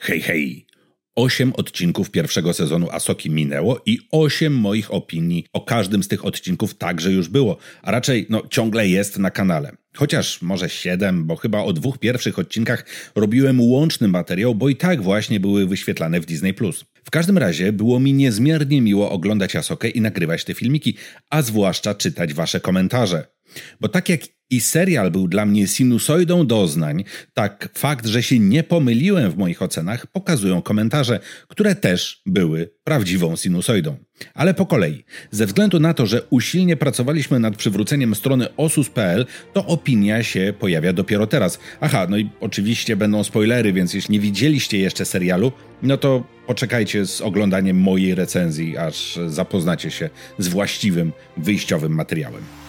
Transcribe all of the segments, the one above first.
Hej, hej! Osiem odcinków pierwszego sezonu Asoki minęło i osiem moich opinii o każdym z tych odcinków także już było, a raczej no, ciągle jest na kanale. Chociaż może siedem, bo chyba o dwóch pierwszych odcinkach robiłem łączny materiał, bo i tak właśnie były wyświetlane w Disney+. W każdym razie było mi niezmiernie miło oglądać Asokę i nagrywać te filmiki, a zwłaszcza czytać wasze komentarze. Bo tak jak i serial był dla mnie sinusoidą doznań, tak fakt, że się nie pomyliłem w moich ocenach, pokazują komentarze, które też były prawdziwą sinusoidą. Ale po kolei. Ze względu na to, że usilnie pracowaliśmy nad przywróceniem strony osus.pl, to opinia się pojawia dopiero teraz. Aha, no i oczywiście będą spoilery, więc jeśli nie widzieliście jeszcze serialu, no to poczekajcie z oglądaniem mojej recenzji, aż zapoznacie się z właściwym wyjściowym materiałem.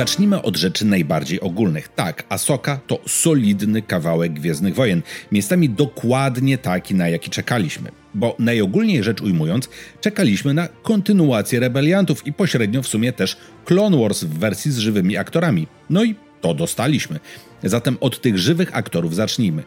Zacznijmy od rzeczy najbardziej ogólnych. Tak, Asoka to solidny kawałek Gwiezdnych Wojen, miejscami dokładnie taki, na jaki czekaliśmy. Bo najogólniej rzecz ujmując, czekaliśmy na kontynuację rebeliantów i pośrednio w sumie też Clone Wars w wersji z żywymi aktorami. No i to dostaliśmy. Zatem od tych żywych aktorów zacznijmy.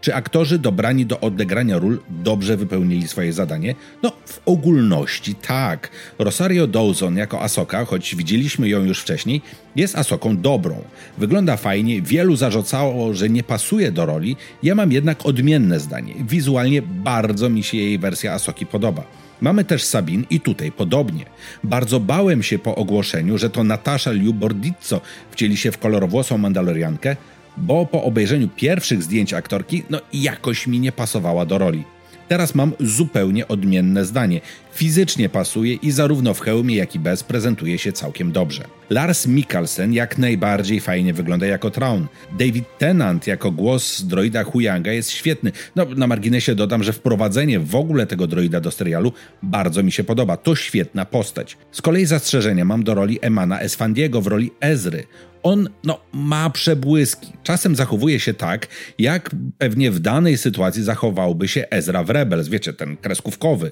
Czy aktorzy dobrani do odegrania ról dobrze wypełnili swoje zadanie? No, w ogólności tak. Rosario Dawson jako Asoka, choć widzieliśmy ją już wcześniej, jest Asoką dobrą. Wygląda fajnie, wielu zarzucało, że nie pasuje do roli, ja mam jednak odmienne zdanie. Wizualnie bardzo mi się jej wersja Asoki podoba. Mamy też Sabin i tutaj podobnie. Bardzo bałem się po ogłoszeniu, że to Natasza Liu Bordizzo wcieli się w kolorowłosą Mandaloriankę, bo po obejrzeniu pierwszych zdjęć aktorki, no jakoś mi nie pasowała do roli. Teraz mam zupełnie odmienne zdanie. Fizycznie pasuje i zarówno w hełmie, jak i bez prezentuje się całkiem dobrze. Lars Mikkelsen jak najbardziej fajnie wygląda jako Traun. David Tennant jako głos droida Huyanga jest świetny. No, na marginesie dodam, że wprowadzenie w ogóle tego droida do serialu bardzo mi się podoba. To świetna postać. Z kolei zastrzeżenia mam do roli Emana Esfandiego w roli Ezry. On no, ma przebłyski. Czasem zachowuje się tak, jak pewnie w danej sytuacji zachowałby się Ezra w Rebels, wiecie, ten kreskówkowy.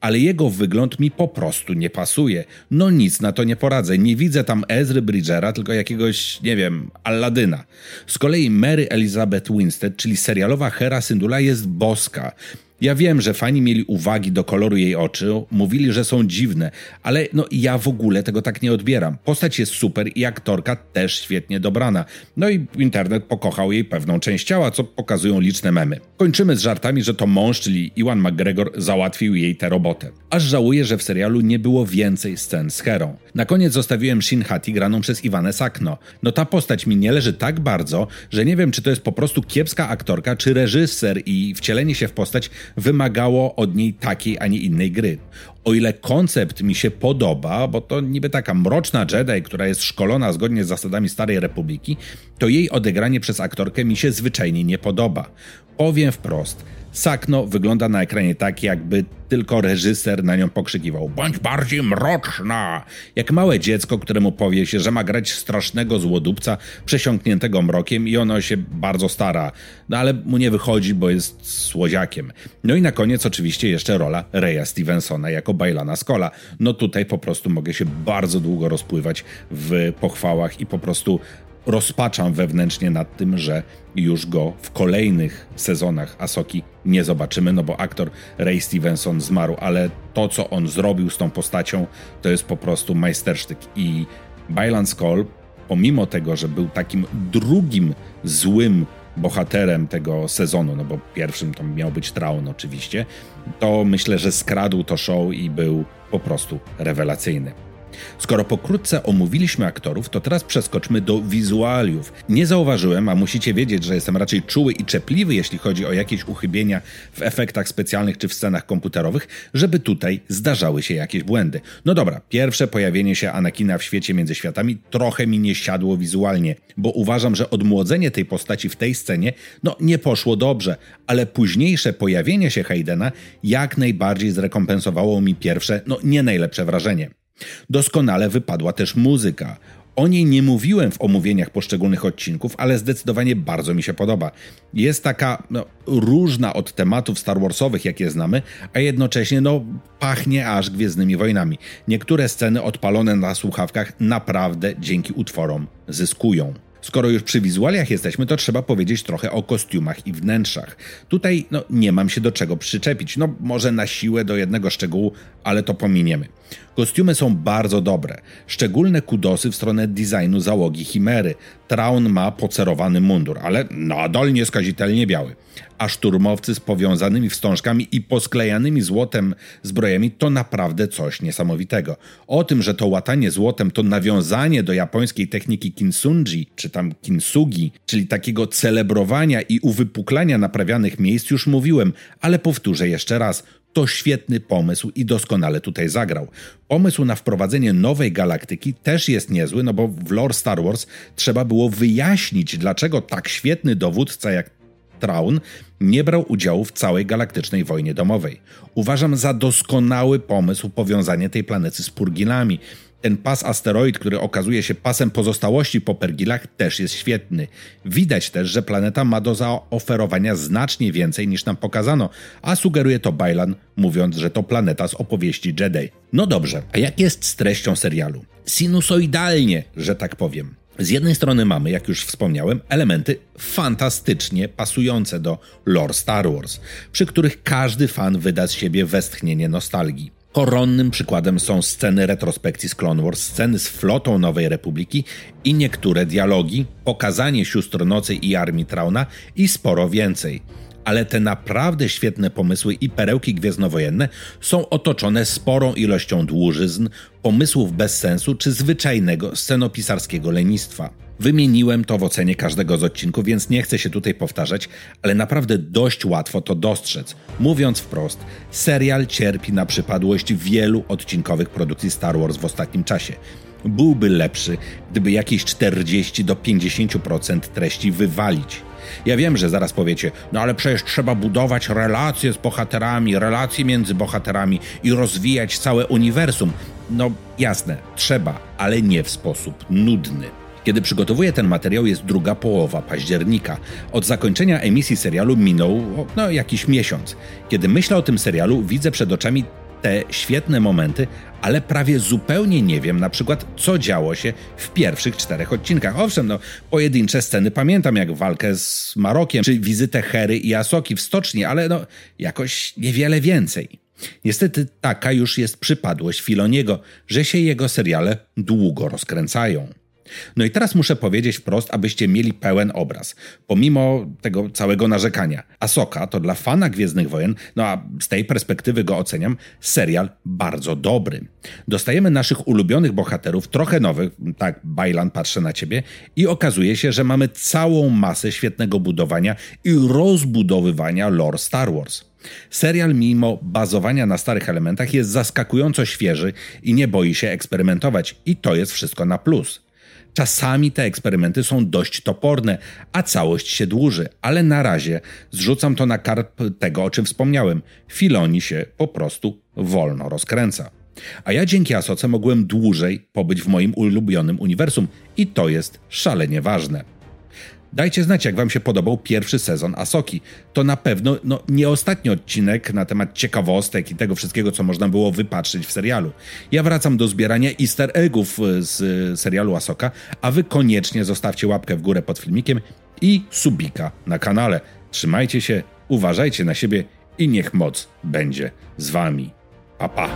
Ale jego wygląd mi po prostu nie pasuje. No nic na to nie poradzę. Nie widzę tam Ezry Bridgera, tylko jakiegoś, nie wiem, Alladyna. Z kolei Mary Elizabeth Winstead, czyli serialowa Hera Syndula, jest boska. Ja wiem, że fani mieli uwagi do koloru jej oczu, mówili, że są dziwne, ale no ja w ogóle tego tak nie odbieram. Postać jest super i aktorka też świetnie dobrana. No i internet pokochał jej pewną część ciała, co pokazują liczne memy. Kończymy z żartami, że to mąż, czyli Iwan McGregor, załatwił jej tę robotę. Aż żałuję, że w serialu nie było więcej scen z Herą. Na koniec zostawiłem Shin Hati graną przez Iwanę Sakno. No ta postać mi nie leży tak bardzo, że nie wiem, czy to jest po prostu kiepska aktorka, czy reżyser i wcielenie się w postać wymagało od niej takiej, a nie innej gry. O ile koncept mi się podoba, bo to niby taka mroczna Jedi, która jest szkolona zgodnie z zasadami Starej Republiki, to jej odegranie przez aktorkę mi się zwyczajnie nie podoba. Powiem wprost, Sakno wygląda na ekranie tak, jakby tylko reżyser na nią pokrzykiwał: Bądź bardziej mroczna! Jak małe dziecko, któremu powie się, że ma grać strasznego złodupca przesiąkniętego mrokiem i ono się bardzo stara, no ale mu nie wychodzi, bo jest słodziakiem. No i na koniec oczywiście jeszcze rola Reya Stevensona jako Bailana Skola. No tutaj po prostu mogę się bardzo długo rozpływać w pochwałach i po prostu rozpaczam wewnętrznie nad tym, że już go w kolejnych sezonach Asoki nie zobaczymy, no bo aktor Ray Stevenson zmarł, ale to, co on zrobił z tą postacią, to jest po prostu majstersztyk. I Bylan Skull, pomimo tego, że był takim drugim złym bohaterem tego sezonu, no bo pierwszym to miał być Traun oczywiście, to myślę, że skradł to show i był po prostu rewelacyjny. Skoro pokrótce omówiliśmy aktorów, to teraz przeskoczmy do wizualiów. Nie zauważyłem, a musicie wiedzieć, że jestem raczej czuły i czepliwy, jeśli chodzi o jakieś uchybienia w efektach specjalnych czy w scenach komputerowych, żeby tutaj zdarzały się jakieś błędy. No dobra, pierwsze pojawienie się Anakina w świecie między światami trochę mi nie siadło wizualnie, bo uważam, że odmłodzenie tej postaci w tej scenie no nie poszło dobrze, ale późniejsze pojawienie się Haydena jak najbardziej zrekompensowało mi pierwsze, no nie najlepsze wrażenie. Doskonale wypadła też muzyka. O niej nie mówiłem w omówieniach poszczególnych odcinków, ale zdecydowanie bardzo mi się podoba. Jest taka no, różna od tematów Star Warsowych, jakie znamy, a jednocześnie no, pachnie aż Gwiezdnymi Wojnami. Niektóre sceny odpalone na słuchawkach naprawdę dzięki utworom zyskują. Skoro już przy wizualiach jesteśmy, to trzeba powiedzieć trochę o kostiumach i wnętrzach. Tutaj no, nie mam się do czego przyczepić. No, może na siłę do jednego szczegółu, ale to pominiemy. Kostiumy są bardzo dobre. Szczególne kudosy w stronę designu załogi Chimery. Traun ma pocerowany mundur, ale nadal nieskazitelnie biały. A szturmowcy z powiązanymi wstążkami i posklejanymi złotem zbrojami to naprawdę coś niesamowitego. O tym, że to łatanie złotem to nawiązanie do japońskiej techniki kinsunji, czy tam kinsugi, czyli takiego celebrowania i uwypuklania naprawianych miejsc już mówiłem, ale powtórzę jeszcze raz – to świetny pomysł i doskonale tutaj zagrał. Pomysł na wprowadzenie nowej galaktyki też jest niezły, no bo w lore Star Wars trzeba było wyjaśnić, dlaczego tak świetny dowódca jak Traun nie brał udziału w całej galaktycznej wojnie domowej. Uważam za doskonały pomysł powiązanie tej planety z Purgilami, ten pas asteroid, który okazuje się pasem pozostałości po Pergilach, też jest świetny. Widać też, że planeta ma do zaoferowania znacznie więcej niż nam pokazano, a sugeruje to Bailan, mówiąc, że to planeta z opowieści Jedi. No dobrze, a jak jest z treścią serialu? Sinusoidalnie, że tak powiem. Z jednej strony mamy, jak już wspomniałem, elementy fantastycznie pasujące do lore Star Wars, przy których każdy fan wyda z siebie westchnienie nostalgii. Koronnym przykładem są sceny retrospekcji z Clone Wars, sceny z flotą Nowej Republiki i niektóre dialogi, pokazanie sióstr nocy i armii Trauna i sporo więcej. Ale te naprawdę świetne pomysły i perełki gwiezdnowojenne są otoczone sporą ilością dłużyzn, pomysłów bez sensu czy zwyczajnego scenopisarskiego lenistwa. Wymieniłem to w ocenie każdego z odcinków, więc nie chcę się tutaj powtarzać, ale naprawdę dość łatwo to dostrzec. Mówiąc wprost, serial cierpi na przypadłość wielu odcinkowych produkcji Star Wars w ostatnim czasie. Byłby lepszy, gdyby jakieś 40 do 50% treści wywalić. Ja wiem, że zaraz powiecie, no ale przecież trzeba budować relacje z bohaterami, relacje między bohaterami i rozwijać całe uniwersum. No jasne, trzeba, ale nie w sposób nudny. Kiedy przygotowuję ten materiał jest druga połowa października. Od zakończenia emisji serialu minął no, jakiś miesiąc. Kiedy myślę o tym serialu, widzę przed oczami te świetne momenty, ale prawie zupełnie nie wiem na przykład, co działo się w pierwszych czterech odcinkach. Owszem, no, pojedyncze sceny pamiętam, jak walkę z Marokiem, czy wizytę Hery i Asoki w stoczni, ale no, jakoś niewiele więcej. Niestety taka już jest przypadłość Filoniego, że się jego seriale długo rozkręcają. No i teraz muszę powiedzieć wprost, abyście mieli pełen obraz. Pomimo tego całego narzekania. Asoka to dla fana Gwiezdnych Wojen, no a z tej perspektywy go oceniam, serial bardzo dobry. Dostajemy naszych ulubionych bohaterów, trochę nowych, tak, Bailan patrzę na ciebie, i okazuje się, że mamy całą masę świetnego budowania i rozbudowywania lore Star Wars. Serial, mimo bazowania na starych elementach, jest zaskakująco świeży i nie boi się eksperymentować, i to jest wszystko na plus. Czasami te eksperymenty są dość toporne, a całość się dłuży, ale na razie zrzucam to na karp tego, o czym wspomniałem. Filoni się po prostu wolno rozkręca. A ja dzięki Asoce mogłem dłużej pobyć w moim ulubionym uniwersum i to jest szalenie ważne. Dajcie znać, jak Wam się podobał pierwszy sezon Asoki. To na pewno no, nie ostatni odcinek na temat ciekawostek i tego wszystkiego, co można było wypatrzyć w serialu. Ja wracam do zbierania easter eggów e, z e, serialu Asoka, a Wy koniecznie zostawcie łapkę w górę pod filmikiem i subika na kanale. Trzymajcie się, uważajcie na siebie i niech moc będzie z Wami. Pa, pa.